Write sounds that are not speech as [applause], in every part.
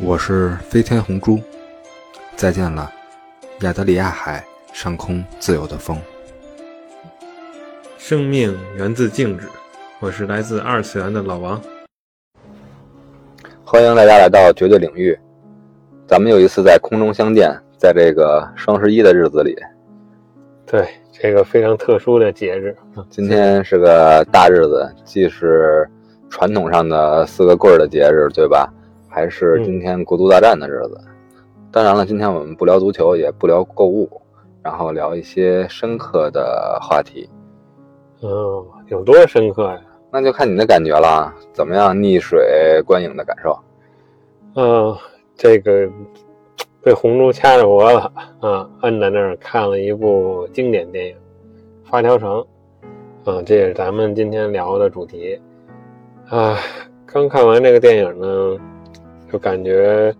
我是飞天红珠，再见了，亚得里亚海上空自由的风。生命源自静止，我是来自二次元的老王。欢迎大家来到绝对领域，咱们又一次在空中相见，在这个双十一的日子里。对，这个非常特殊的节日，今天是个大日子，既是传统上的四个棍儿的节日，对吧？还是今天国足大战的日子。当然了，今天我们不聊足球，也不聊购物，然后聊一些深刻的话题。嗯，有多深刻呀？那就看你的感觉了。怎么样？溺水观影的感受？嗯，这个被红猪掐着脖子啊，摁在那儿看了一部经典电影《发条城》。嗯，这也是咱们今天聊的主题。啊，刚看完这个电影呢。就感觉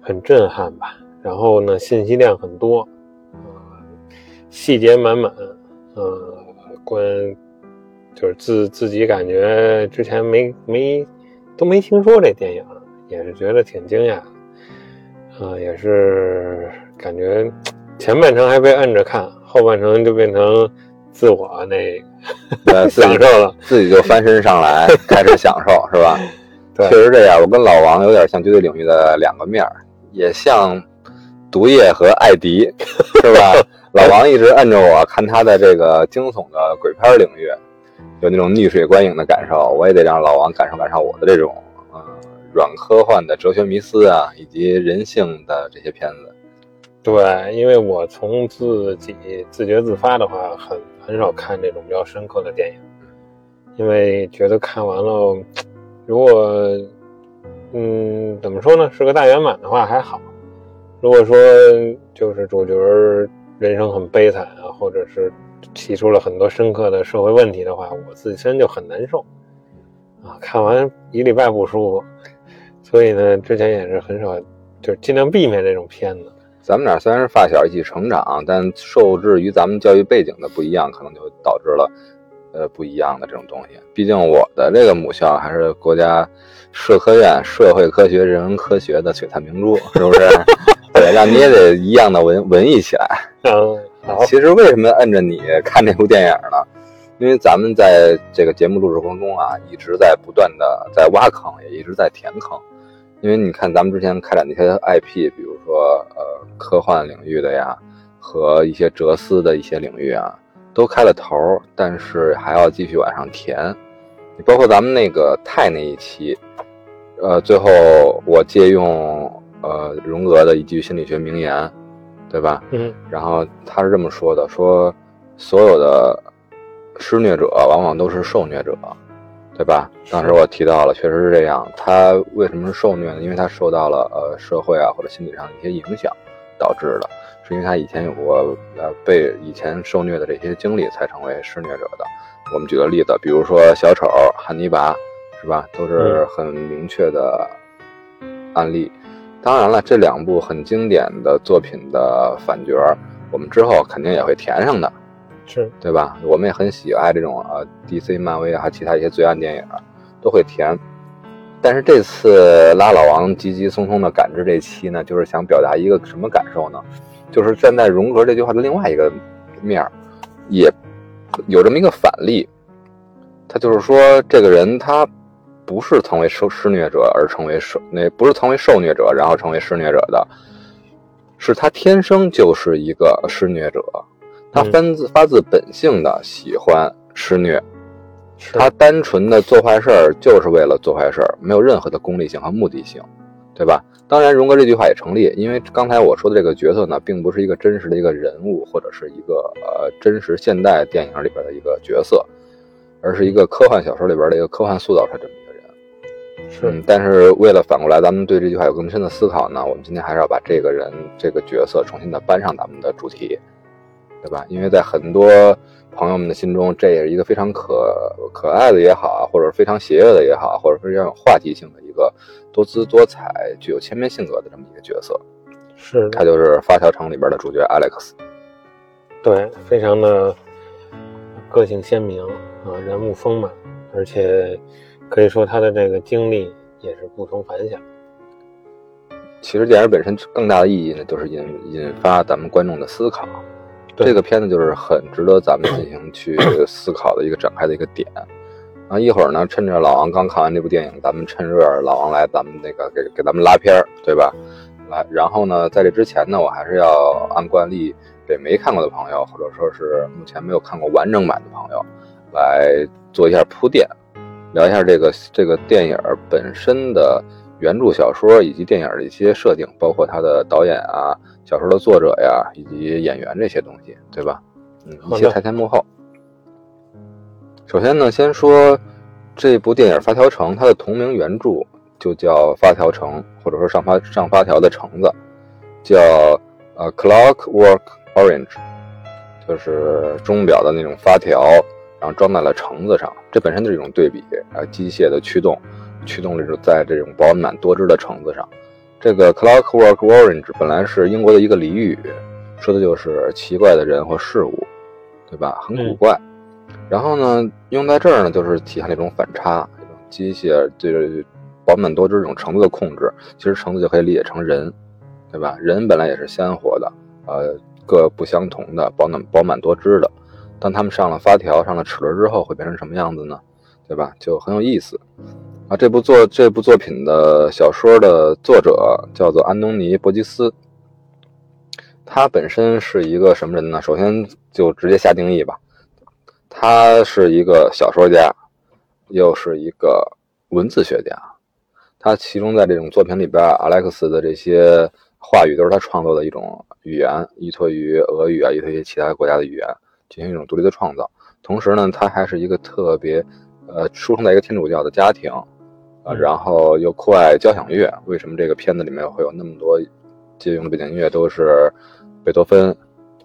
很震撼吧，然后呢，信息量很多，呃，细节满满，呃，关就是自自己感觉之前没没都没听说这电影，也是觉得挺惊讶，啊，也是感觉前半程还被摁着看，后半程就变成自我那 [laughs] 享受了，自己就翻身上来 [laughs] 开始享受，是吧？确实这样，我跟老王有点像绝对领域的两个面也像毒液和艾迪，[laughs] 是吧？老王一直摁着我看他的这个惊悚的鬼片领域，有那种逆水观影的感受，我也得让老王感受感受我的这种嗯软科幻的哲学迷思啊，以及人性的这些片子。对，因为我从自己自觉自发的话，很很少看这种比较深刻的电影，因为觉得看完了。如果，嗯，怎么说呢？是个大圆满的话还好。如果说就是主角人生很悲惨啊，或者是提出了很多深刻的社会问题的话，我自身就很难受啊。看完一礼拜不舒服，所以呢，之前也是很少，就尽量避免这种片子。咱们俩虽然是发小一起成长，但受制于咱们教育背景的不一样，可能就导致了。呃，不一样的这种东西，毕竟我的这个母校还是国家社科院社会科学人文科学的璀璨明珠，是不是？[laughs] 对，让你也得一样的文文艺起来。嗯，其实为什么摁着你看这部电影呢？因为咱们在这个节目录制过程中啊，一直在不断的在挖坑，也一直在填坑。因为你看，咱们之前开展那些 IP，比如说呃科幻领域的呀，和一些哲思的一些领域啊。都开了头，但是还要继续往上填。你包括咱们那个泰那一期，呃，最后我借用呃荣格的一句心理学名言，对吧？嗯。然后他是这么说的：说所有的施虐者往往都是受虐者，对吧？当时我提到了，确实是这样。他为什么是受虐呢？因为他受到了呃社会啊或者心理上的一些影响导致的。是因为他以前有过呃被以前受虐的这些经历，才成为施虐者的。我们举个例子，比如说小丑、汉尼拔，是吧？都是很明确的案例。当然了，这两部很经典的作品的反角，我们之后肯定也会填上的，是对吧？我们也很喜爱这种呃 DC、漫威啊，其他一些罪案电影都会填。但是这次拉老王急急匆匆的赶制这期呢，就是想表达一个什么感受呢？就是站在荣格这句话的另外一个面儿，也有这么一个反例。他就是说，这个人他不是成为受施虐者而成为受那不是成为受虐者然后成为施虐者的，是他天生就是一个施虐者，他发自发自本性的喜欢施虐，他单纯的做坏事儿就是为了做坏事儿，没有任何的功利性和目的性，对吧？当然，荣格这句话也成立，因为刚才我说的这个角色呢，并不是一个真实的一个人物，或者是一个呃真实现代电影里边的一个角色，而是一个科幻小说里边的一个科幻塑造出来这么一个人。是，但是为了反过来，咱们对这句话有更深的思考呢，我们今天还是要把这个人这个角色重新的搬上咱们的主题，对吧？因为在很多朋友们的心中，这也是一个非常可可爱的也好，或者非常邪恶的也好，或者非常有话题性的一个。多姿多彩、具有千面性格的这么一个角色，是他就是《发条城》里边的主角 Alex。对，非常的个性鲜明啊，人物丰满，而且可以说他的这个经历也是不同凡响。其实电影本身更大的意义呢，就是引引发咱们观众的思考。这个片子就是很值得咱们进行去思考的一个展开的一个点。啊，一会儿呢，趁着老王刚看完这部电影，咱们趁热老王来咱们那个给给咱们拉片儿，对吧？来，然后呢，在这之前呢，我还是要按惯例给没看过的朋友，或者说是目前没有看过完整版的朋友，来做一下铺垫，聊一下这个这个电影本身的原著小说以及电影的一些设定，包括它的导演啊、小说的作者呀，以及演员这些东西，对吧？嗯，一些台前幕后。首先呢，先说这部电影《发条城》，它的同名原著就叫《发条城》，或者说上发上发条的橙子，叫呃 Clockwork Orange，就是钟表的那种发条，然后装在了橙子上。这本身就是一种对比，啊，机械的驱动，驱动力是在这种饱满多汁的橙子上。这个 Clockwork Orange 本来是英国的一个俚语，说的就是奇怪的人或事物，对吧？很古怪。然后呢，用在这儿呢，就是体现那种反差，机械这个饱满多汁这种橙子的控制。其实橙子就可以理解成人，对吧？人本来也是鲜活的，呃，各不相同的，饱满饱满多汁的。当他们上了发条、上了齿轮之后，会变成什么样子呢？对吧？就很有意思。啊，这部作这部作品的小说的作者叫做安东尼·伯吉斯，他本身是一个什么人呢？首先就直接下定义吧，他是一个小说家，又是一个文字学家。他其中在这种作品里边，阿莱克斯的这些话语都是他创作的一种语言，依托于俄语啊，依托于其他国家的语言进行一种独立的创造。同时呢，他还是一个特别呃出生在一个天主教的家庭，啊，然后又酷爱交响乐。为什么这个片子里面会有那么多借用的背景音乐都是贝多芬，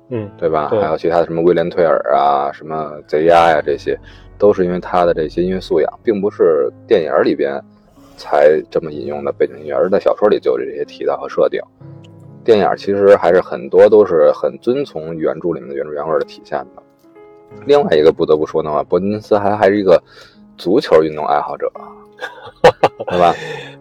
嗯，对吧？对还有其他的什么威廉退尔啊、什么贼鸭呀，这些都是因为他的这些音乐素养，并不是电影里边才这么引用的背景音乐，而在小说里就有这些提到和设定。电影其实还是很多都是很遵从原著里面的原汁原味的体现的。另外一个不得不说的话，伯金斯还还是一个足球运动爱好者，[laughs] 对吧？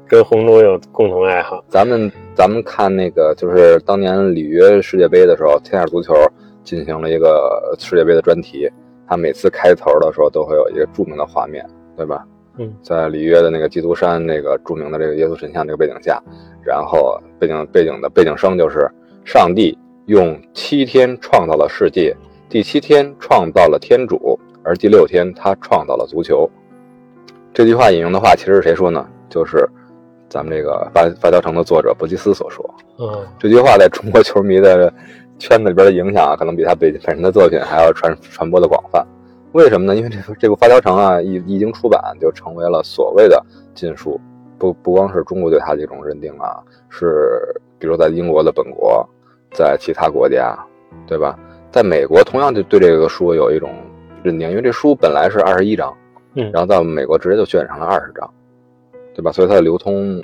跟红猪有共同爱好。咱们咱们看那个，就是当年里约世界杯的时候，天下足球进行了一个世界杯的专题。他每次开头的时候都会有一个著名的画面，对吧？嗯，在里约的那个基督山那个著名的这个耶稣神像这个背景下，然后背景背景的背景声就是上帝用七天创造了世界，第七天创造了天主，而第六天他创造了足球。这句话引用的话其实是谁说呢？就是咱们这个发发条城的作者伯吉斯所说。嗯，这句话在中国球迷的圈子里边的影响啊，可能比他本本身的作品还要传传播的广泛。为什么呢？因为这部这部《发条城》啊，一一经出版，就成为了所谓的禁书。不不光是中国对它的一种认定啊，是比如在英国的本国，在其他国家，对吧？在美国同样就对这个书有一种认定，因为这书本来是二十一章，嗯然后到美国直接就卷成了二十张，对吧？所以它的流通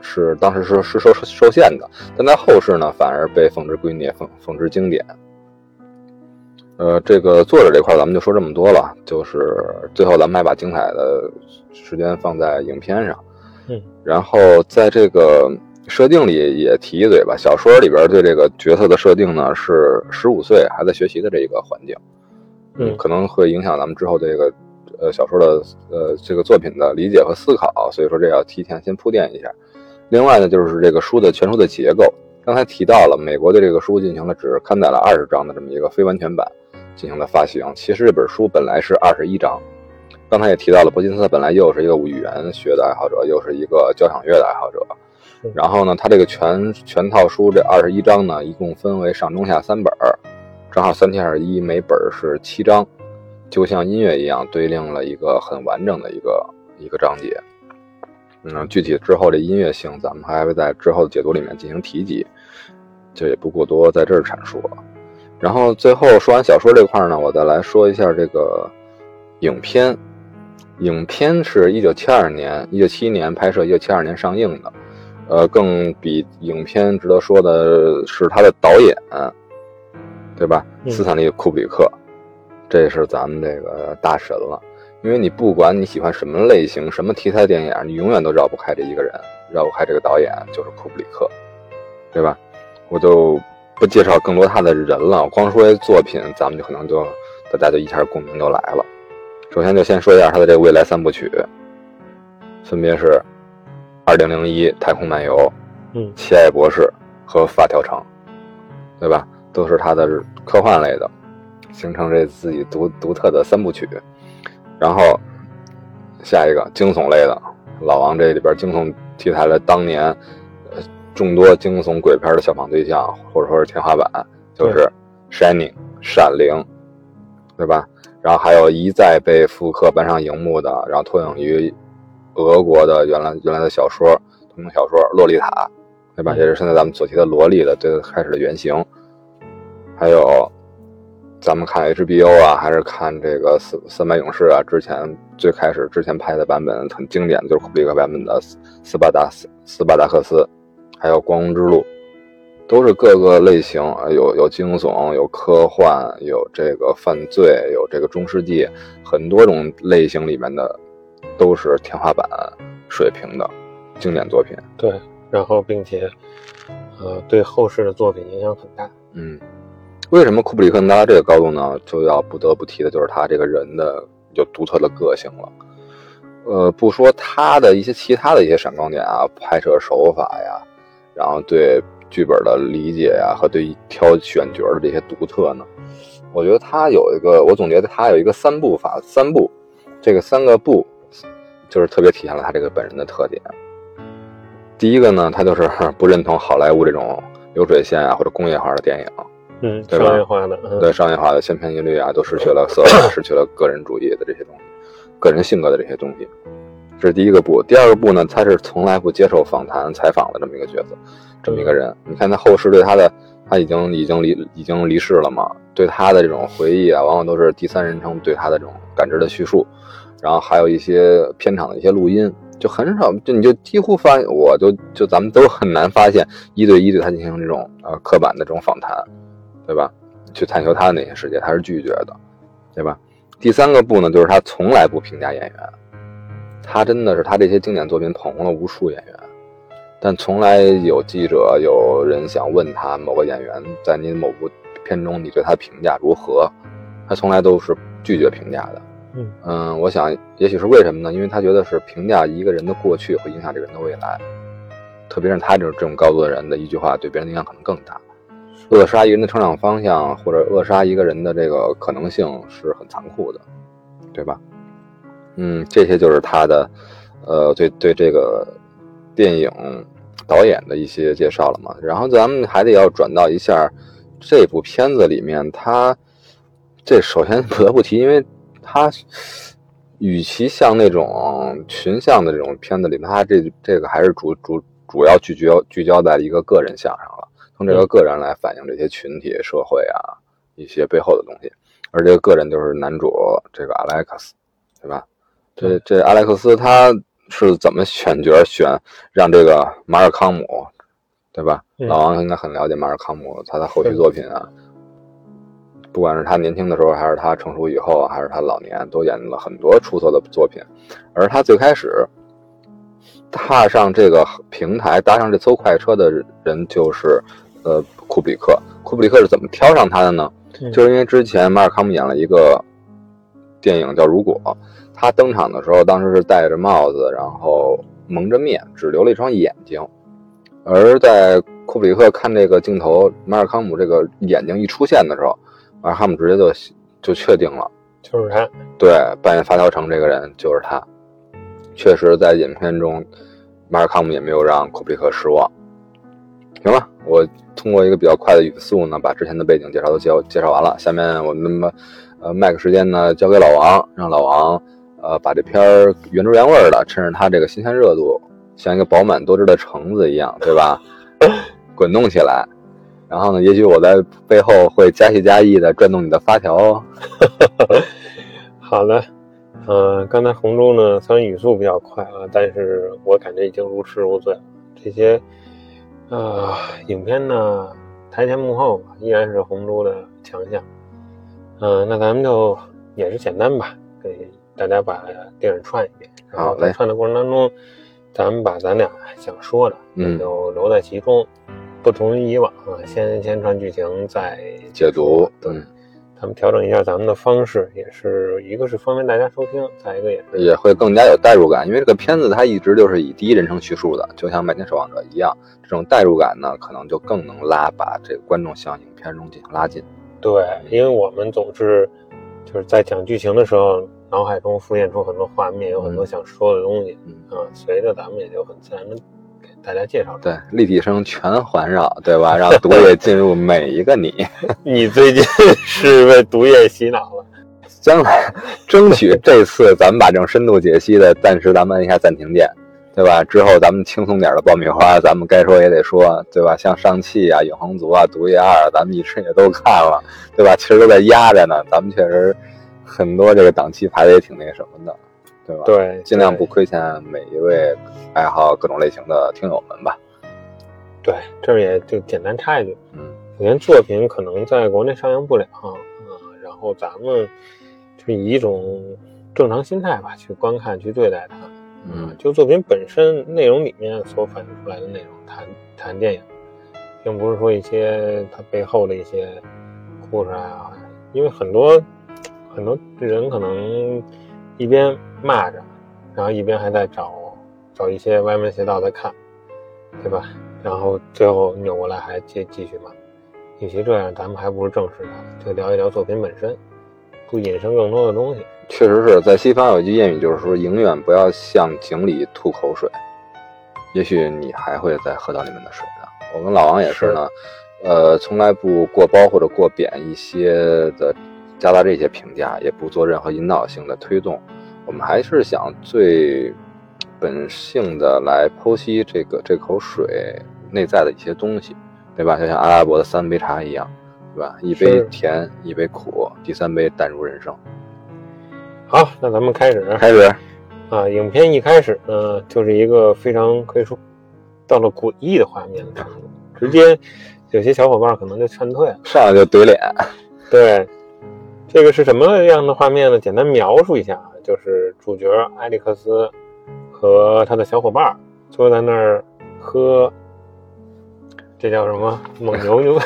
是当时是是受受限的，但在后世呢，反而被奉之圭臬，奉奉之经典。呃，这个作者这块咱们就说这么多了，就是最后咱们还把精彩的时间放在影片上，嗯，然后在这个设定里也提一嘴吧，小说里边对这个角色的设定呢是十五岁还在学习的这一个环境，嗯可能会影响咱们之后这个呃小说的呃这个作品的理解和思考，所以说这要提前先铺垫一下。另外呢，就是这个书的全书的结构，刚才提到了美国对这个书进行了只刊载了二十章的这么一个非完全版进行了发行，其实这本书本来是二十一章。刚才也提到了，伯金斯本来又是一个语言学的爱好者，又是一个交响乐的爱好者。然后呢，他这个全全套书这二十一章呢，一共分为上中下三本儿，正好三七二十一，每本儿是七章，就像音乐一样，对应了一个很完整的一个一个章节。嗯，具体之后这音乐性，咱们还会在之后的解读里面进行提及，就也不过多在这儿阐述了。然后最后说完小说这块呢，我再来说一下这个影片。影片是一九七二年、一九七一年拍摄，一九七二年上映的。呃，更比影片值得说的是他的导演，对吧？斯坦利·库布里克，这是咱们这个大神了。因为你不管你喜欢什么类型、什么题材电影，你永远都绕不开这一个人。绕不开这个导演，就是库布里克，对吧？我就不介绍更多他的人了，光说这作品，咱们就可能就大家就一下共鸣就来了。首先就先说一下他的这个未来三部曲，分别是《二零零一太空漫游》、嗯《奇爱博士》和《发条城》，对吧？都是他的科幻类的，形成这自己独独特的三部曲。然后下一个惊悚类的，老王这里边惊悚题材的当年呃众多惊悚鬼片的效仿对象，或者说是天花板，就是《Shining》闪灵，对吧？然后还有一再被复刻搬上荧幕的，然后脱影于俄国的原来原来的小说同名小说《洛丽塔》，对吧？嗯也是现在咱们所提的萝莉的最开始的原型。还有咱们看 HBO 啊，还是看这个三三百勇士啊，之前最开始之前拍的版本很经典的就是库布里克版本的斯斯巴达斯斯巴达克斯，还有光荣之路，都是各个类型，呃有有惊悚，有科幻，有这个犯罪，有这个中世纪，很多种类型里面的都是天花板水平的经典作品。对，然后并且呃对后世的作品影响很大。嗯，为什么库布里克能达到这个高度呢？就要不得不提的就是他这个人的有独特的个性了。呃，不说他的一些其他的一些闪光点啊，拍摄手法呀，然后对剧本的理解呀，和对挑选角的这些独特呢，我觉得他有一个，我总结的他有一个三步法，三步，这个三个步就是特别体现了他这个本人的特点。第一个呢，他就是不认同好莱坞这种流水线啊或者工业化的电影。嗯，对吧商业化的，嗯，对商业化的千篇一律啊，都失去了色彩，[coughs] 失去了个人主义的这些东西，个人性格的这些东西。这是第一个步。第二个步呢，他是从来不接受访谈、采访的这么一个角色，这么一个人。你看他后世对他的，他已经已经离已经离世了嘛，对他的这种回忆啊，往往都是第三人称对他的这种感知的叙述，然后还有一些片场的一些录音，就很少，就你就几乎发，我就就咱们都很难发现一对一对他进行这种呃刻板的这种访谈。对吧？去探求他的那些世界，他是拒绝的，对吧？第三个不呢，就是他从来不评价演员，他真的是他这些经典作品捧红了无数演员，但从来有记者有人想问他某个演员在您某部片中你对他评价如何，他从来都是拒绝评价的。嗯我想也许是为什么呢？因为他觉得是评价一个人的过去会影响这个人的未来，特别是他这种这种高度的人的一句话对别人的影响可能更大。扼杀一个人的成长方向，或者扼杀一个人的这个可能性是很残酷的，对吧？嗯，这些就是他的，呃，对对这个电影导演的一些介绍了嘛。然后咱们还得要转到一下这部片子里面，他这首先不得不提，因为他与其像那种群像的这种片子里，他这这个还是主主主要聚焦聚焦在一个个人像上。从这个个人来反映这些群体、社会啊一些背后的东西，而这个个人就是男主这个阿莱克斯，对吧？这这阿莱克斯他是怎么选角选让这个马尔康姆，对吧？嗯老王应该很了解马尔康姆他的后续作品啊，不管是他年轻的时候，还是他成熟以后，还是他老年，都演了很多出色的作品。而他最开始踏上这个平台、搭上这艘快车的人，就是呃库布里克。库布里克是怎么挑上他的呢？嗯就是因为之前马尔康姆演了一个电影叫《如果》，他登场的时候，当时是戴着帽子，然后蒙着面，只留了一双眼睛。而在库布里克看这个镜头，马尔康姆这个眼睛一出现的时候，马尔康姆直接就就确定了，就是他，对，扮演发条城这个人就是他。确实，在影片中，马尔康姆也没有让库布里克失望。行了，我通过一个比较快的语速呢，把之前的背景介绍都介介绍完了。下面我们呃麦克时间呢交给老王，让老王呃把这片原汁原味的，趁着它这个新鲜热度，像一个饱满多汁的橙子一样，对吧？滚动起来。然后呢，也许我在背后会加戏加意的转动你的发条哦。好的，呃，刚才红猪呢，虽然语速比较快啊，但是我感觉已经如痴如醉了。这些，呃，影片呢，台前幕后吧，依然是红猪的强项。嗯、那咱们就也是简单吧，给大家把电影串一遍。然后好串的过程当中，咱们把咱俩想说的，嗯就留在其中，不同于以往啊，先先串剧情再解读，对嗯，咱们调整一下咱们的方式，也是一个是方便大家收听，再一个也是也会更加有代入感，因为这个片子它一直就是以第一人称叙述的，就像《麦田守望者》一样，这种代入感呢，可能就更能拉把这个观众向影片中进行拉近。对，因为我们总是就是在讲剧情的时候，脑海中浮现出很多画面，有很多想说的东西，嗯。啊，随着咱们也就很自然的给大家介绍。对，立体声全环绕，对吧？[laughs] 让毒液进入每一个你。[laughs] 你最近是被毒液洗脑了？将来争取这次咱们把这种深度解析的，暂时咱们按一下暂停键，对吧？之后咱们轻松点的爆米花，咱们该说也得说，对吧？像上汽啊、永恒族啊、毒液二，咱们一直也都看了，对吧？其实都在压着呢，咱们确实很多这个档期排的也挺那什么的，对吧？，对，尽量不亏欠每一位爱好各种类型的听友们吧。对，这儿也就简单插一句，嗯，首先作品可能在国内上映不了，啊、然后咱们就以一种正常心态吧去观看、去对待它。嗯，就作品本身内容里面所反映出来的内容，谈谈电影，并不是说一些它背后的一些故事啊，因为很多很多人可能一边骂着，然后一边还在找找一些歪门邪道在看，对吧？然后最后扭过来还继继续骂，与其这样，咱们还不如正视它，就聊一聊作品本身，不引申更多的东西。确实是在西方有一句谚语，就是说永远不要向井里吐口水，也许你还会再喝到里面的水呢。我跟老王也是呢，呃，从来不过褒或者过贬一些的加大这些评价，也不做任何引导性的推动，我们还是想最本性的来剖析这个这口水内在的一些东西，对吧？就像阿拉伯的三杯茶一样，对吧？一杯甜，一杯苦，第三杯淡如人生。好，那咱们开始。开始。啊，影片一开始呢，就是一个非常可以说到了诡异的画面直接有些小伙伴可能就劝退了。上来就怼脸，对，这个是什么样的画面呢？简单描述一下啊，就是主角埃里克斯和他的小伙伴坐在那儿喝，这叫什么蒙牛牛？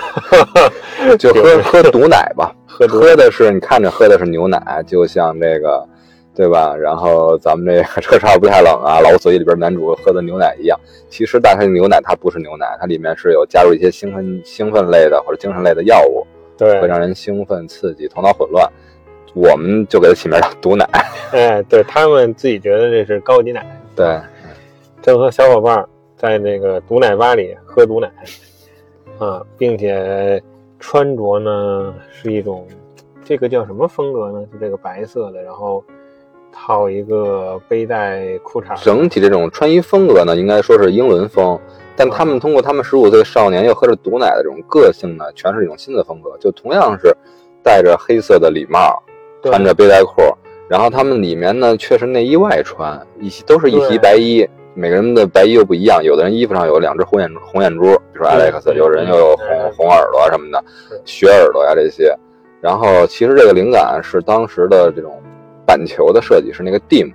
[laughs] 就喝喝毒奶吧，[laughs] 喝喝的是你看着喝的是牛奶，就像这个，对吧？然后咱们这个车超不太冷啊，[laughs] 老无所依里边男主喝的牛奶一样。其实，但是牛奶它不是牛奶，它里面是有加入一些兴奋兴奋类的或者精神类的药物，对会，让人兴奋、刺激、头脑混乱。我们就给它起名叫毒奶。[laughs] 哎，对他们自己觉得这是高级奶。对，正和小伙伴在那个毒奶吧里喝毒奶，啊，并且穿着呢是一种，这个叫什么风格呢？就这个白色的，然后套一个背带裤衩。整体这种穿衣风格呢，应该说是英伦风，但他们通过他们十五岁少年又喝着毒奶的这种个性呢，诠释一种新的风格。就同样是戴着黑色的礼帽，穿着背带裤，然后他们里面呢却是内衣外穿，一起都是一袭白衣。每个人的白衣又不一样，有的人衣服上有两只红眼红眼珠，比如说对 Alex，对有人又有红红耳朵啊什么的是，雪耳朵呀这些。然后其实这个灵感是当时的这种板球的设计，是那个 Dim 嗯，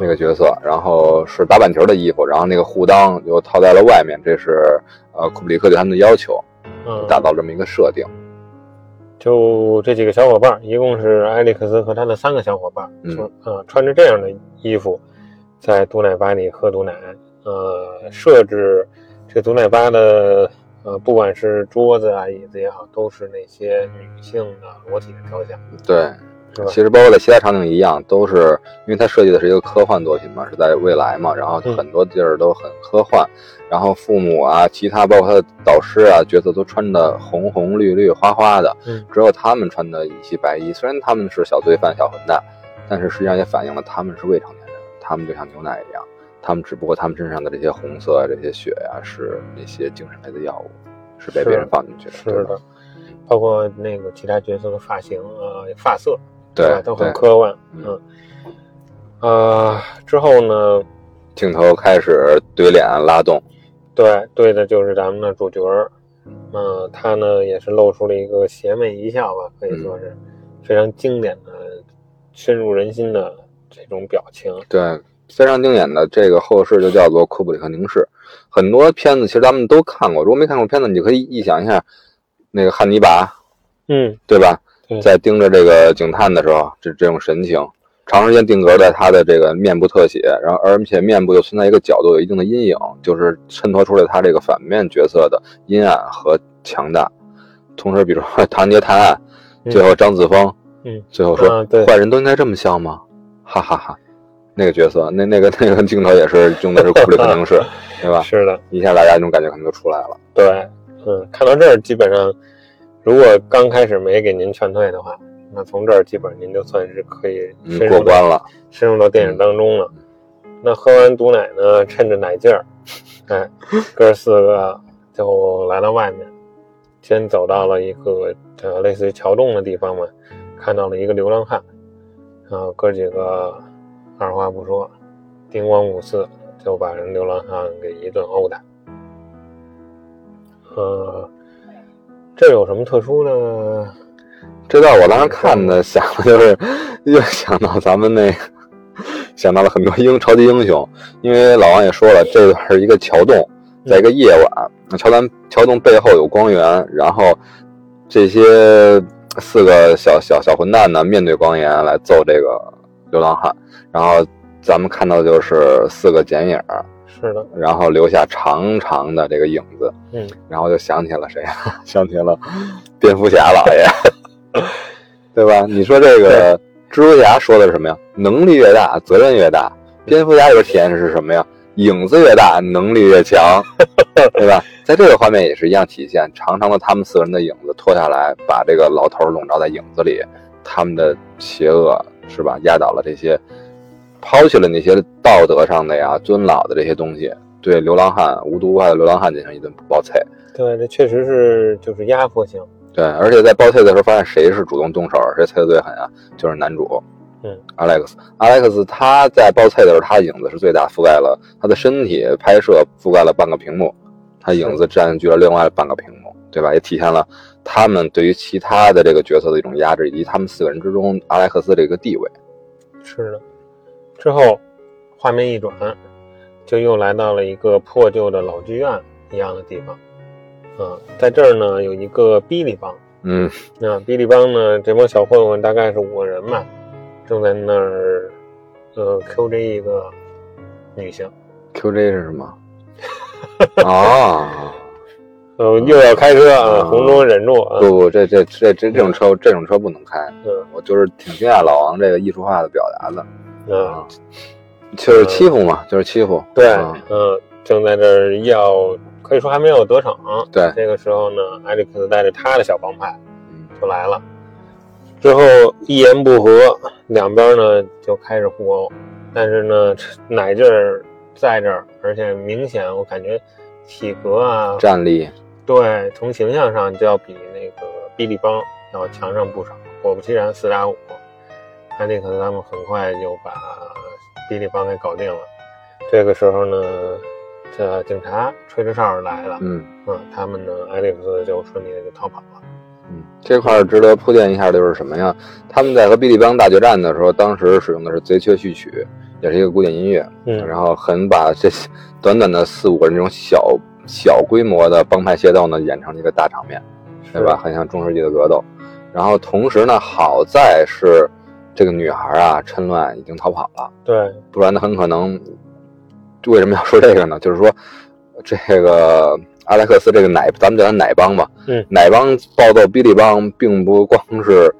那个角色，然后是打板球的衣服，然后那个护裆就套在了外面，这是呃库布里克对他们的要求，嗯，达到这么一个设定。就这几个小伙伴，一共是埃里克斯和他的三个小伙伴，嗯穿着这样的衣服，在毒奶吧里喝毒奶。呃，设置这毒奶吧的呃，不管是桌子啊、椅子也好，都是那些女性的裸体的雕像，对？其实包括在其他场景一样，都是因为它设计的是一个科幻作品嘛，是在未来嘛，然后嗯。很多地儿都很科幻，然后父母啊，其他包括他的导师啊，角色都穿的红红绿绿花花的，嗯。只有他们穿的一袭白衣。虽然他们是小罪犯、小混蛋，但是实际上也反映了他们是未成年人，他们就像牛奶一样，他们只不过他们身上的这些红色啊、这些血呀、是那些精神类的药物，是被别人放进去的，是的，包括那个其他角色的发型呃发色，对？都很科幻，嗯嗯。呃，之后呢，镜头开始怼脸拉动，对对的就是咱们的主角儿，嗯、他呢也是露出了一个邪魅一笑吧，可以说是非常经典的、深入人心的这种表情。对，非常经典的这个后世就叫做库布里克凝视。很多片子其实咱们都看过，如果没看过片子，你可以臆想一下那个汉尼拔，嗯，对吧？对在盯着这个警探的时候，这这种神情，长时间定格在他的这个面部特写，然后而且面部又存在一个角度，有一定的阴影，就是衬托出了他这个反面角色的阴暗和强大。同时，比如说《唐杰探案》，嗯最后张子枫，嗯，最后说、坏人都应该这么笑吗？哈哈哈那个角色，那那个那个镜头也是用的是库里克凝视，[laughs] 对吧？是的，一下大家那种感觉可能就出来了。对，嗯，看到这儿基本上，如果刚开始没给您劝退的话，那从这儿基本上您就算是可以过关了。深入到电影当中了。那喝完毒奶呢，趁着奶劲儿，[laughs] 哎，哥四个就来到外面，先走到了一个呃类似于桥洞的地方嘛，看到了一个流浪汉，然后哥几个二话不说，叮咣五四就把人流浪汉给一顿殴打。呃，这有什么特殊的？这段我当时看的，想的就是又想到咱们那个，想到了很多英超级英雄，因为老王也说了，这段是一个桥洞，在一个夜晚，桥南桥洞背后有光源，然后这些四个小小小混蛋呢，面对光源来揍这个流浪汉，然后咱们看到的就是四个剪影，是的，然后留下长长的这个影子，嗯，然后就想起了谁啊？[laughs] 想起了蝙蝠侠老爷，[laughs] 对吧？你说这个蜘蛛侠说的是什么呀？能力越大，责任越大。蝙蝠侠里边体现的是什么呀？影子越大，能力越强，[laughs] 对吧？在这个画面也是一样体现，长长的他们四个人的影子拖下来，把这个老头笼罩在影子里，他们的邪恶是吧？压倒了这些，抛弃了那些道德上的呀、尊老的这些东西，对流浪汉无毒无害的流浪汉进行一顿暴揍。对，这确实是就是压迫性。对，而且在暴揍的时候，发现谁是主动动手，谁踩的最狠啊？就是男主，嗯，Alex。Alex 他在暴揍的时候，他的影子是最大，覆盖了他的身体，拍摄覆盖了半个屏幕，他影子占据了另外半个屏幕，对吧？也体现了他们对于其他的这个角色的一种压制，以及他们四个人之中阿莱克斯这个地位。是的，之后画面一转，就又来到了一个破旧的老剧院一样的地方。啊，在这儿呢有一个比利帮，嗯，那比利帮呢这帮小混混大概是五个人吧，正在那儿呃 QJ 一个女性，QJ 是什么？[laughs] 啊，呃又要开车啊，啊红中忍住啊，不不，这这这这这种车这种车不能开。嗯我就是挺惊讶老王这个艺术化的表达的。啊，就是欺负嘛，就是欺负。对，啊嗯，正在这儿要，可以说还没有得逞。对。这个时候呢，艾利克斯带着他的小帮派嗯。就来了，之后一言不合，两边呢就开始互殴，但是呢，奶劲儿在这儿，而且明显我感觉体格啊，战力，对，从形象上就要比那个比利邦要强上不少。果不其然，四打五，艾利克斯他们很快就把比利帮给搞定了。这个时候呢，这警察吹着哨儿来了，嗯嗯，他们呢，艾利克斯就顺利的就逃跑了。嗯，这块儿值得铺垫一下，就是什么呀？他们在和比利帮大决战的时候，当时使用的是贼缺序曲，也是一个古典音乐，嗯然后很把这短短的四五个人这种小小规模的帮派械斗呢，演成了一个大场面，对吧？很像中世纪的格斗。然后同时呢，好在是这个女孩啊，趁乱已经逃跑了。对，不然呢，很可能为什么要说这个呢？[laughs] 就是说，这个阿莱克斯这个奶，咱们叫他奶帮吧，嗯奶帮暴揍比利帮，并不光是，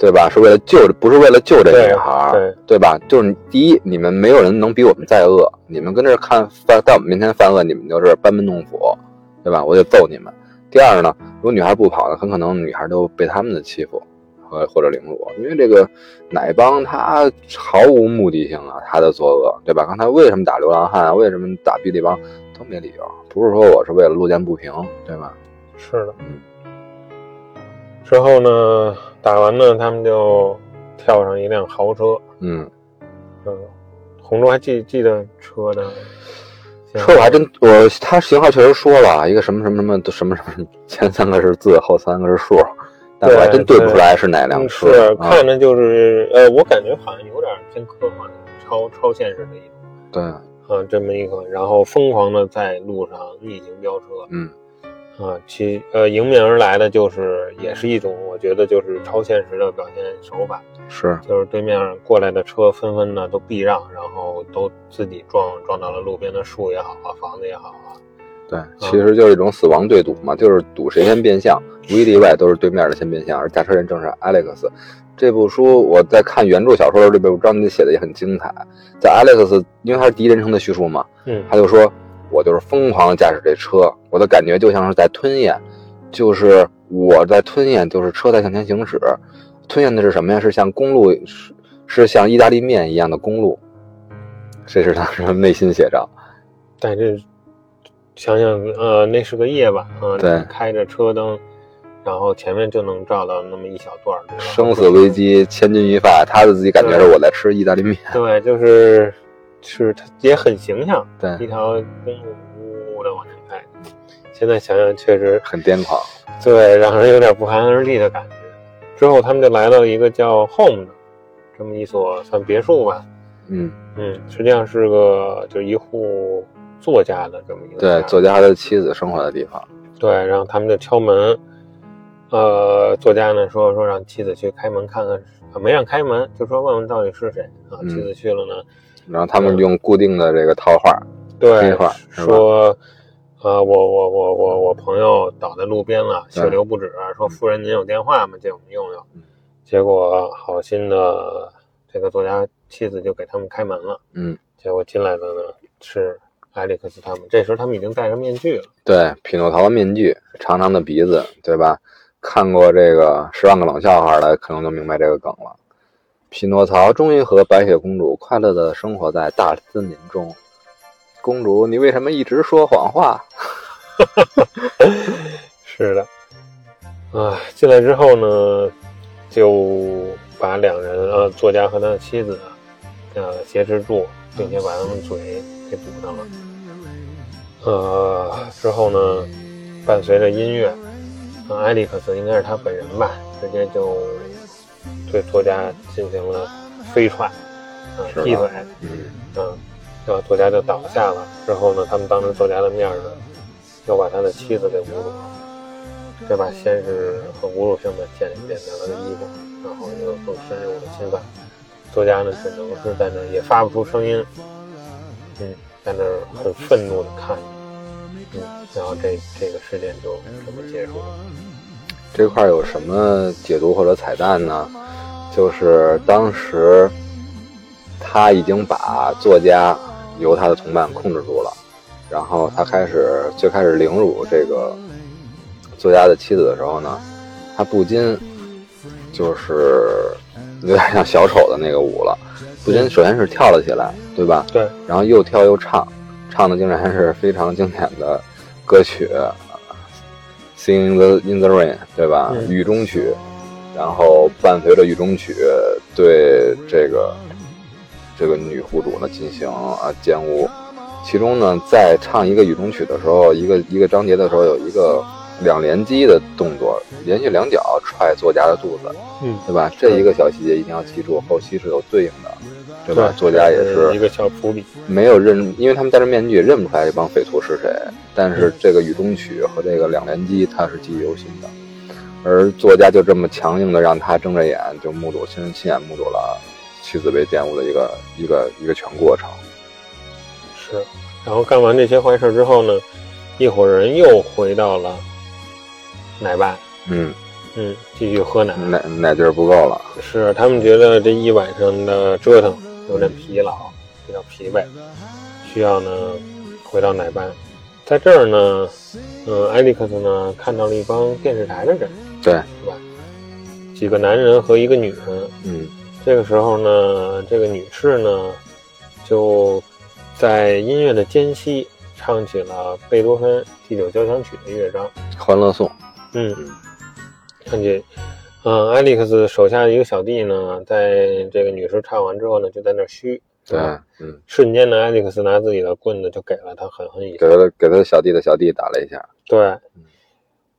对吧？是为了救，不是为了救这个女孩，对对吧？就是第一，你们没有人能比我们再恶，你们跟这儿看犯，在我们面前犯恶，你们就是班门弄斧，对吧？我就揍你们。第二呢，如果女孩不跑呢，很可能女孩都被他们的欺负和或者凌辱，因为这个奶帮他毫无目的性啊，他的作恶，对吧？刚才为什么打流浪汉啊？为什么打比利帮都没理由，不是说我是为了路见不平，对吧？是的。嗯之后呢，打完呢，他们就跳上一辆豪车，嗯，嗯，红中还记记得车的车我还真我他型号确实说了一个什么什么什么什么什么，前三个是字，后三个是数，但我还真对不出来是哪辆嗯车。是啊。看着就是呃，我感觉好像有点偏科幻、超超现实的一种。对，啊，这么一个，然后疯狂的在路上逆行飙车，嗯，啊，其呃迎面而来的就是也是一种，我觉得就是超现实的表现手法，是，就是对面过来的车纷纷的都避让，然后都自己撞撞到了路边的树也好啊，房子也好啊，对，其实就是一种死亡对赌嘛，就是赌谁先变相，无一例外都是对面的先变相，而驾车人正是 Alex。这部书我在看原著小说的时候，这部章节写的也很精彩。在 Alex，因为他是第一人称的叙述嘛，嗯，他就说，我就是疯狂的驾驶这车，我的感觉就像是在吞咽，就是我在吞咽，就是车在向前行驶，吞咽的是什么呀？是像公路，是是像意大利面一样的公路，这是他的内心写照。但是想想，呃，那是个夜晚啊，对开着车灯，然后前面就能照到那么一小段儿，生死危机，千钧一发，他的自己感觉是我在吃意大利面。对，就是是它也很形象，对一，条公路呜呜的往前开。现在想想确实很癫狂。对，让人有点不寒而栗的感觉。之后他们就来到一个叫 Home 的这么一所算别墅吧，嗯，嗯，实际上是个就一户作家的这么一个对，作家的妻子生活的地方。对，然后他们就敲门，呃，作家呢说说让妻子去开门看看，啊没让开门，就说问问到底是谁啊。嗯妻子去了呢，然后他们用固定的这个套话，对话，说，呃，我我我我我朋友倒在路边了，血流不止，说夫人您有电话吗？借我们用用嗯。结果好心的这个作家妻子就给他们开门了，嗯，结果进来的呢是艾利克斯他们，这时候他们已经戴着面具了。对，匹诺曹的面具，长长的鼻子，对吧？看过这个《十万个冷笑话》的，可能就明白这个梗了。匹诺曹终于和白雪公主快乐的生活在大森林中。公主，你为什么一直说谎话？[laughs] 是的，啊，进来之后呢，就把两人啊，作家和他的妻子呃挟持住，并且把他们嘴给堵上了。呃，之后呢，伴随着音乐，呃，埃里克斯应该是他本人吧，直接就对作家进行了飞踹，踢腿，嗯，嗯，然后作家就倒下了。之后呢，他们当着作家的面呢，又把他的妻子给侮辱了。对吧先是很侮辱性的剪剪掉他的衣服，然后又更深入的侵犯。作家呢，只能是在那儿也发不出声音，嗯，在那儿很愤怒的看着，嗯，然后这这个事件就这么结束了。这块有什么解读或者彩蛋呢？就是当时他已经把作家由他的同伴控制住了，然后他开始最开始凌辱这个作家的妻子的时候呢，他不禁就是有点像小丑的那个舞了，不禁首先是跳了起来，对吧？对，然后又跳又唱，唱的竟然是非常经典的歌曲《Sing in the in the Rain》，对吧？嗯雨中曲，然后伴随着雨中曲对这个这个女户主呢进行啊奸污。其中呢，在唱一个雨中曲的时候，一个一个章节的时候，有一个两连击的动作，连续两脚踹作家的肚子，嗯，对吧？这一个小细节一定要记住，后期是有对应的，对吧？作家也是一个小伏笔。没有认，因为他们戴着面具也认不出来这帮匪徒是谁。但是这个雨中曲和这个两连击，他是记忆犹新的。而作家就这么强硬的让他睁着眼，就目睹亲亲眼目睹了妻子被玷污的一个一个一个全过程。是，然后干完这些坏事之后呢，一伙人又回到了奶爸，嗯，嗯，继续喝奶。奶奶劲儿不够了。是他们觉得这一晚上的折腾有点疲劳，比较疲惫，需要呢回到奶班。在这儿呢，嗯、艾利克斯呢看到了一帮电视台的人，对，是吧？几个男人和一个女人。嗯，这个时候呢，这个女士呢就在音乐的间隙唱起了贝多芬第九交响曲的乐章。欢乐颂。嗯，看见，嗯，艾利克斯手下的一个小弟呢，在这个女士唱完之后呢，就在那儿嘘，对嗯，瞬间呢，艾利克斯拿自己的棍子就给了他狠狠一下，给了给他小弟的小弟打了一下。对，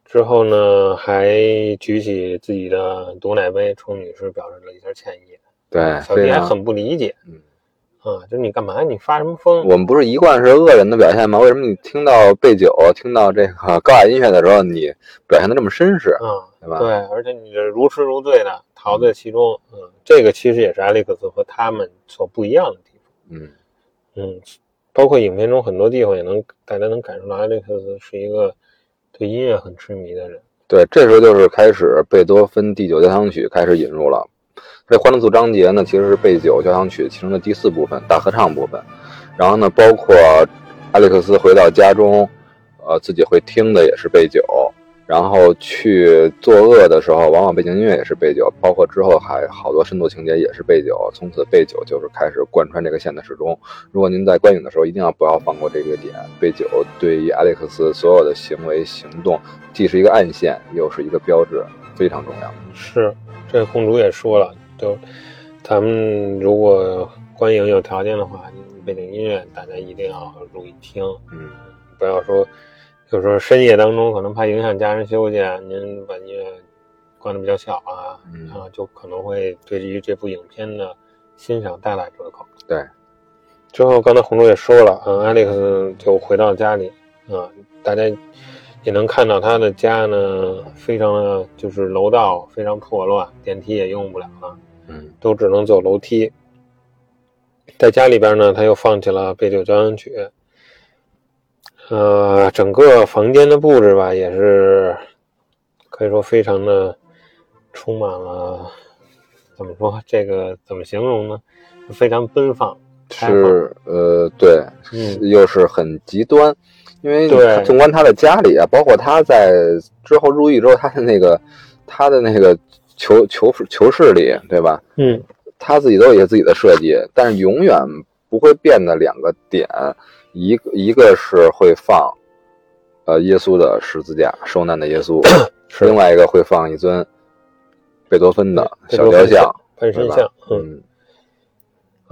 之后呢，还举起自己的毒奶杯，冲女士表示了一下歉意，对，小弟还很不理解，嗯啊，就是你干嘛？你发什么疯？我们不是一贯是恶人的表现吗？为什么你听到背酒、听到这个高雅音乐的时候，你表现的这么绅士，啊，对吧？对，而且你这如痴如醉的陶醉其中，嗯，这个其实也是艾利克斯和他们所不一样的地方。嗯，嗯，包括影片中很多地方也能大家能感受到艾利克斯是一个对音乐很痴迷的人。对，这时候就是开始贝多芬第九交响曲开始引入了。这欢乐颂章节呢，其实是贝九交响曲其中的第四部分，大合唱部分。然后呢，包括艾利克斯回到家中，呃，自己会听的也是贝九。然后去作恶的时候，往往背景音乐也是贝九，包括之后还好多深度情节也是贝九。从此贝九就是开始贯穿这个线的始终。如果您在观影的时候，一定要不要放过这个点。贝九对于艾利克斯所有的行为行动，既是一个暗线，又是一个标志，非常重要。是，这个公主也说了，就咱们如果观影有条件的话，背景音乐大家一定要注意听，嗯，不要说。有时候深夜当中可能怕影响家人休息，您把音乐关的比较小啊，嗯啊，就可能会对于这部影片的欣赏大打折扣。对，之后刚才红竹也说了，嗯，艾利克斯就回到家里，啊，大家也能看到他的家呢，非常的就是楼道非常破乱，电梯也用不了了，嗯，都只能走楼梯。在家里边呢，他又放弃了贝九交响曲。呃，整个房间的布置吧，也是可以说非常的充满了，怎么说？这个怎么形容呢？非常奔放，是呃，对，嗯，又是很极端，因为纵观他的家里啊，包括他在之后入狱之后，他的那个他的那个囚囚囚室里，对吧？嗯，他自己都有一些自己的设计，但是永远不会变的两个点。一个一个是会放，呃，耶稣的十字架，受难的耶稣；[coughs] 另外一个会放一尊贝多芬的小雕像，半身像。嗯，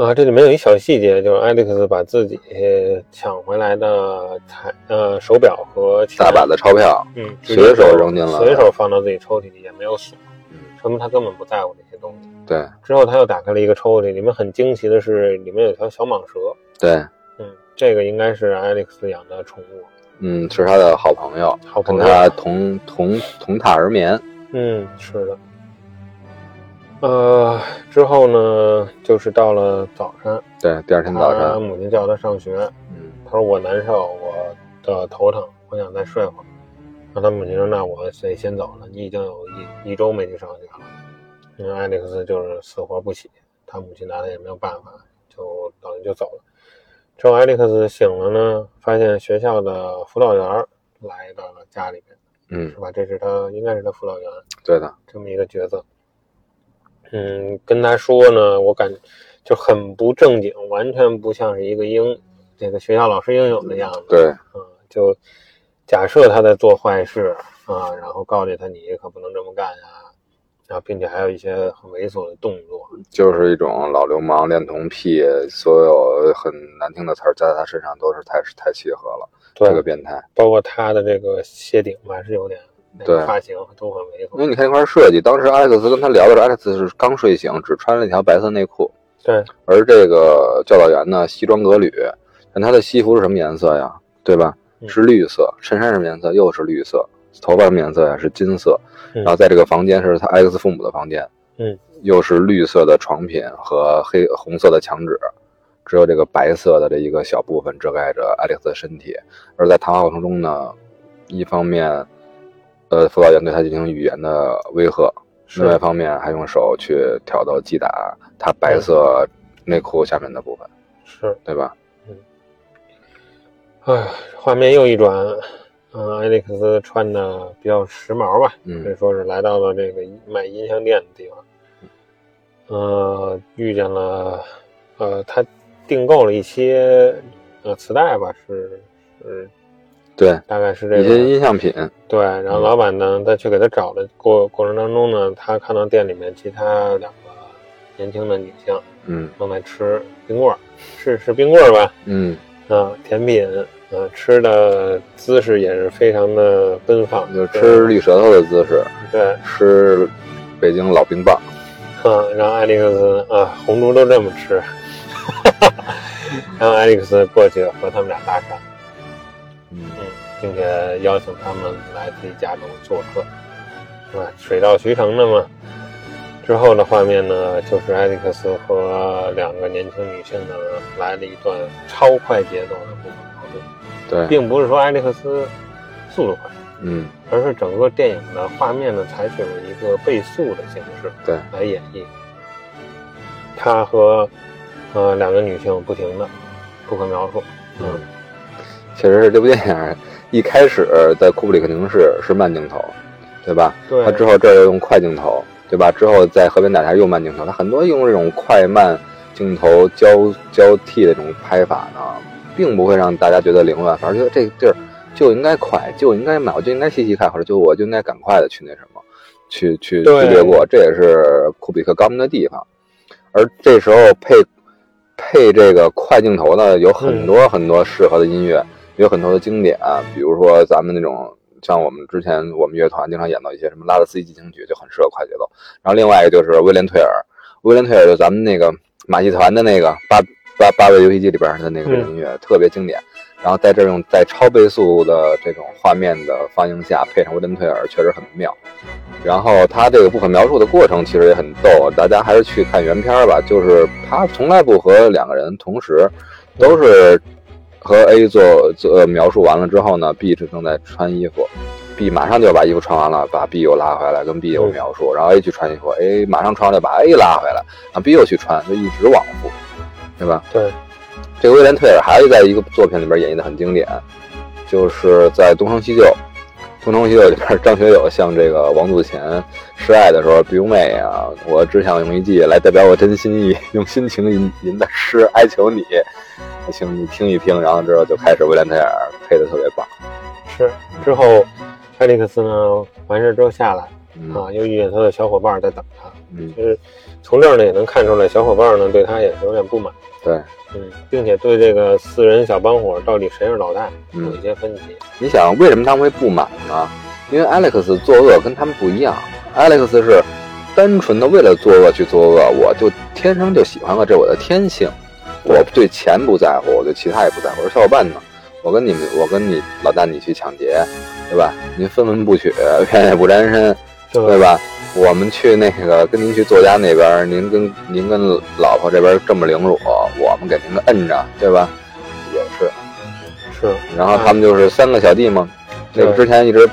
啊，这里面有一小细节，就是艾利克斯把自己抢回来的彩呃手表和大把的钞票，嗯，随手扔进了，随手放到自己抽屉里，也没有锁，嗯，说明他根本不在乎这些东西。对。之后他又打开了一个抽屉，里面很惊奇的是，里面有条小蟒蛇。对。嗯，这个应该是艾利克斯养的宠物。嗯，是他的好朋友，好朋友，跟他同同同榻而眠。嗯，是的。呃，之后呢，就是到了早上。对，第二天早上，母亲叫他上学。嗯，他说我难受，我的头疼，我想再睡会儿。然后他母亲说：“那我得先走了，你已经有一一周没去上学了。”因为艾利克斯就是死活不起，他母亲拿他也没有办法，就等于就走了。之后艾利克斯醒了呢，发现学校的辅导员来到了家里面，嗯，是吧？这是他应该是他辅导员，对的，这么一个角色。嗯，跟他说呢，我感就很不正经，完全不像是一个应这个学校老师应有的样子。对，嗯，就假设他在做坏事啊，然后告诫他你可不能这么干啊，然后并且还有一些很猥琐的动作，就是一种老流氓恋童癖，所有很难听的词儿加在他身上都是太太契合了。对，这个变态，包括他的这个谢顶吧，是有点。对，发型都很猥琐。因为你看那块设计，当时艾克斯跟他聊的时候，艾克斯是刚睡醒，只穿了一条白色内裤。对。而这个教导员呢，西装革履，但他的西服是什么颜色呀？对吧？是绿色。衬衫什么颜色？又是绿色。头发什么颜色呀？是金色。嗯、然后在这个房间是他艾克斯父母的房间。嗯。又是绿色的床品和黑红色的墙纸，只有这个白色的这一个小部分遮盖着艾利克斯的身体。而在谈话过程中呢，一方面。呃，辅导员对他进行语言的威吓，另外一方面还用手去挑逗击打他白色内裤下面的部分，是对吧？嗯。哎，画面又一转，嗯，艾利克斯穿的比较时髦吧，嗯，可以说是来到了这个卖音像店的地方，呃，遇见了，呃，他订购了一些呃磁带吧，是是。对，大概是这个。一些音像品。对，然后老板呢，在去给他找的过过程当中呢，他看到店里面其他两个年轻的女性，嗯，正在吃冰棍儿，是是冰棍儿吧？嗯，啊，甜品，啊，吃的姿势也是非常的奔放，就吃绿舌头的姿势，对，吃北京老冰棒，啊，然后艾利克斯啊，红烛都这么吃，[laughs] 然后艾利克斯过去和他们俩搭讪，嗯嗯，并且邀请他们来自己家中做客，是吧？水到渠成的嘛。之后的画面呢，就是艾利克斯和两个年轻女性呢来了一段超快节奏的部分讨论，对，并不是说艾利克斯速度快，嗯而是整个电影的画面呢采取了一个倍速的形式对，来演绎。他和呃两个女性不停的不可描述，嗯，确实是这部电影一开始在库布里克凝视是慢镜头，对吧？对他之后这儿又用快镜头，对吧？之后在河边打架又慢镜头，他很多用这种快慢镜头交交替的这种拍法呢，并不会让大家觉得凌乱，反而觉得这个地儿就应该快，就应该慢，我就应该细细看，或者就我就应该赶快的去那什么，去去略过，这也是库布里克高明的地方。而这时候配配这个快镜头呢，有很多很多适合的音乐，有很多的经典，比如说咱们那种像我们之前我们乐团经常演到一些什么拉德斯基进行曲，就很适合快节奏。然后另外一个就是威廉退尔，威廉退尔就咱们那个马戏团的那个八八八位游戏机里边的那个嗯音乐、特别经典。然后在这种在超倍速的这种画面的放映下，配上威廉退尔，确实很妙。然后他这个不可描述的过程其实也很逗，大家还是去看原片吧。就是他从来不和两个人同时，都是和 A 做做呃描述完了之后呢，B 是正在穿衣服，B 马上就要把衣服穿完了，把 B 又拉回来跟 B 有描述，然后 A 去穿衣服，A 马上穿完了把 A 拉回来，然后 B 又去穿，就一直往复，对吧？对，这个威廉退尔还在一个作品里边演绎的很经典，就是在《东成西就》。《东成西就》里边，张学友向这个王祖贤示爱的时候，比如妹啊，我只想用一句来代表我真心意，用心情吟吟的诗哀求你，请你听一听。然后之后就开始威廉退尔配的特别棒，是之后艾利克斯呢完事之后下来嗯啊，又遇见他的小伙伴在等他，嗯，就是从这儿呢也能看出来，小伙伴呢对他也是有点不满，对，嗯，并且对这个四人小帮伙到底谁是老大嗯有一些分歧。你想为什么他们会不满呢？因为 Alex 作恶跟他们不一样，Alex 是单纯的为了作恶去作恶，我就天生就喜欢恶，这是我的天性。我对钱不在乎，我对其他也不在乎。我说小伙伴呢，我跟你们，我跟你老大你去抢劫，对吧？您分文不取，[laughs] 片也不沾身，对？吧？我们去那个跟您去作家那边，您跟您跟老婆这边这么凌辱，我们给您摁着，对吧？也是。是，然后他们就是三个小弟嘛，那个对之前一直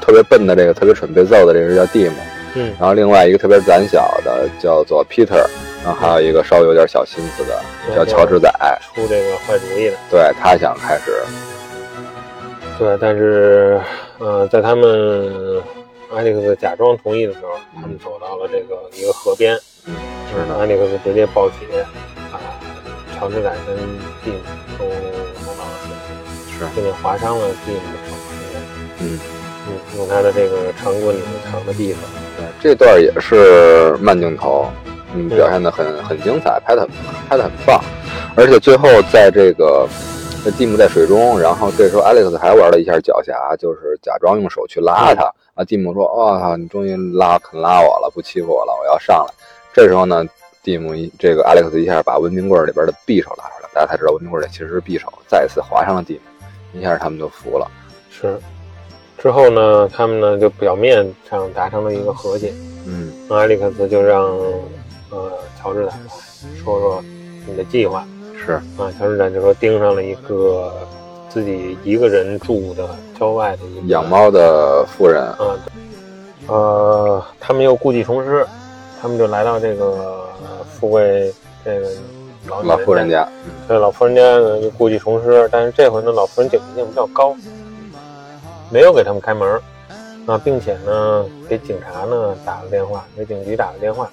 特别笨的这个特别蠢被揍的这个是叫弟嘛，嗯，然后另外一个特别胆小的叫做 Peter，然后还有一个稍微有点小心思的叫乔治仔，出这个坏主意的。对他想开始，对，但是，呃，在他们艾利克斯假装同意的时候，他们走到了这个一个河边，嗯，是艾利克斯直接抱起啊，乔治仔跟蒂姆都弄到了水里，是，并且划伤了蒂姆的手，嗯，嗯，用他的这个长棍里面长的地方，对，这段也是慢镜头，嗯，表现的很很精彩，拍的很拍的很棒，而且最后在这个。这蒂姆在水中，然后这时候 Alex 还玩了一下脚下，就是假装用手去拉他。啊，蒂姆说：“哇、你终于拉肯拉我了，不欺负我了，我要上来。”这时候呢，蒂姆一这个 Alex 一下把文明棍里边的匕首拉出来，大家才知道文明棍里其实是匕首，再次划伤了蒂姆，一下他们就服了。是。之后呢，他们呢就表面上达成了一个和解，嗯那艾利克斯就让呃乔治仔来说说你的计划。是，啊，乔治展就说盯上了一个自己一个人住的郊外的一个养猫的妇人，啊，呃，他们又故技重施，他们就来到这个富贵这个老老妇人家，家，对老妇人家呢就故技重施，但是这回呢老妇人警惕性比较高，没有给他们开门啊，并且呢给警察呢打了电话，给警局打了电话，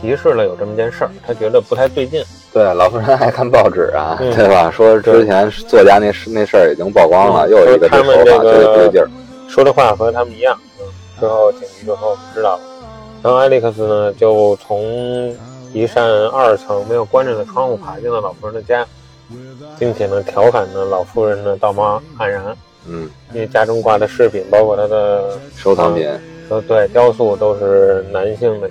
提示了有这么件事儿，他觉得不太对劲。对，老夫人爱看报纸啊，嗯对吧？说之前作家那事那事儿已经曝光了，嗯又有一个说他们这个对不对劲儿。说的话和他们一样。嗯，之后警局就说我们知道了。然后艾利克斯呢，就从一扇二层没有关着的窗户爬进了老夫人的家，并且呢调侃呢老夫人呢道貌岸然，嗯，因为家中挂的饰品，包括他的收藏品，呃对雕塑都是男性的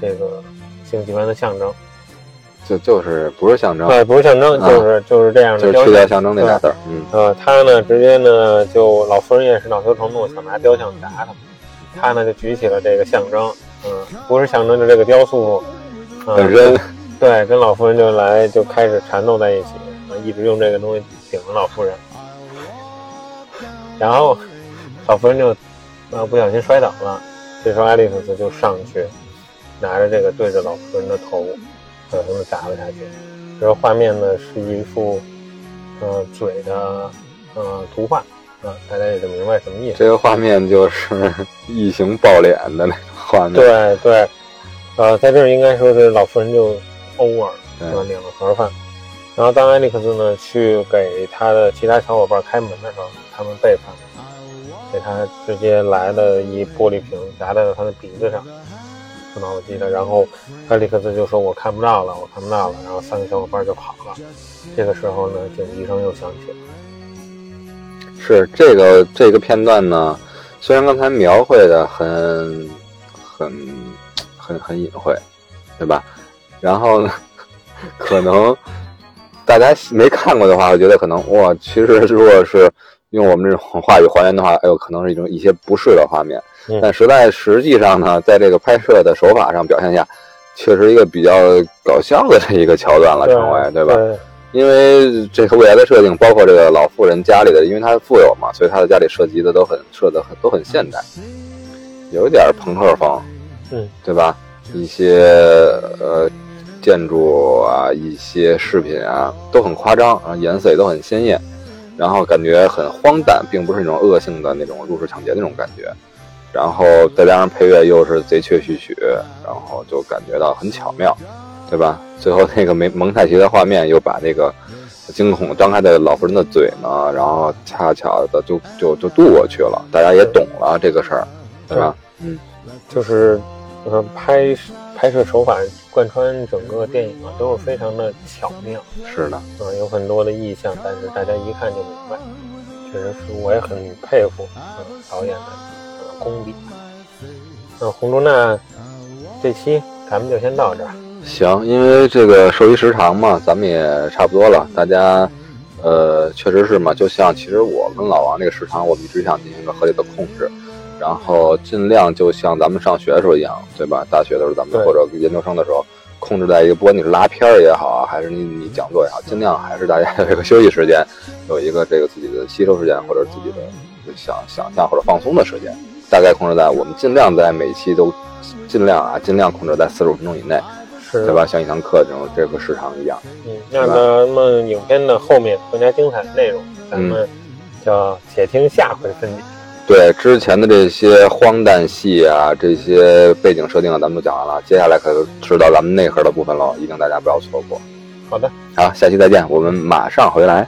这个性器官的象征。就就是不是象征，对，不是象征，啊就是就是这样的就是。去掉象征那俩字儿。嗯，呃，他呢直接呢就老夫人也是恼羞成怒，想拿雕像砸他。他呢就举起了这个象征，嗯，不是象征，就这个雕塑，嗯、本身对，跟老夫人就来就开始缠斗在一起，啊一直用这个东西顶着老夫人。然后老夫人就呃不小心摔倒了，这时候爱丽丝就上去拿着这个对着老夫人的头，狠狠地砸了下去。这个画面呢是一幅呃嘴的呃图画啊、大家也就明白什么意思。这个画面就是异形爆脸的那个画面。对对，呃，在这儿应该说是老妇人就 over 了是吧？领了盒饭，然后当艾利克斯呢去给他的其他小伙伴开门的时候，他们背叛，给他直接来了一玻璃瓶砸在了他的鼻子上，是吧？我记得，然后艾利克斯就说我看不到了，我看不到了，然后三个小伙伴就跑了。这个时候呢，警笛声又响起了。是这个这个片段呢，虽然刚才描绘的很很很很隐晦，对吧？然后呢，[laughs] 可能大家没看过的话，我觉得可能哇，其实如果是用我们这种话语还原的话，哎呦，可能是一种一些不适的画面。嗯但实在实际上呢，在这个拍摄的手法上表现下，确实一个比较搞笑的这一个桥段了，成为对吧？对因为这个未来的设定，包括这个老妇人家里的，因为她富有嘛，所以她的家里设计的都很设的很都很现代，有一点朋克风，嗯，对吧？一些呃建筑啊，一些饰品啊都很夸张，然后颜色也都很鲜艳，然后感觉很荒诞，并不是那种恶性的那种入室抢劫那种感觉。然后再加上配乐又是贼确序曲，然后就感觉到很巧妙，对吧？最后那个蒙蒙太奇的画面又把那个惊恐张开的老妇人的嘴呢，然后恰巧的就就就渡过去了，大家也懂了这个事儿，对吧？嗯，就是呃拍拍摄手法贯穿整个电影啊，都是非常的巧妙。是的，啊，有很多的意象，但是大家一看就明白，确实是我也很佩服啊、导演的呃功力。那红中娜这期咱们就先到这儿，行，因为这个受于时长嘛，咱们也差不多了。大家，呃，确实是嘛，就像其实我跟老王这个时长，我们一直想进行一个合理的控制，然后尽量就像咱们上学的时候一样，对吧？大学的时候咱们或者研究生的时候，控制在一个，不管你是拉片儿也好啊，还是你你讲座也好，尽量还是大家有一个休息时间，有一个这个自己的吸收时间，或者自己的想想象或者放松的时间，大概控制在我们尽量在每期都尽量啊，尽量控制在四十五分钟以内。是对吧？？像一堂课这种这个时长一样。嗯，那咱们影片的后面更加精彩的内容，咱们叫且听下回分解。对之前的这些荒诞戏啊，这些背景设定啊，咱们都讲完了。接下来可是到咱们内核的部分了，一定大家不要错过。好的。好，下期再见，我们马上回来。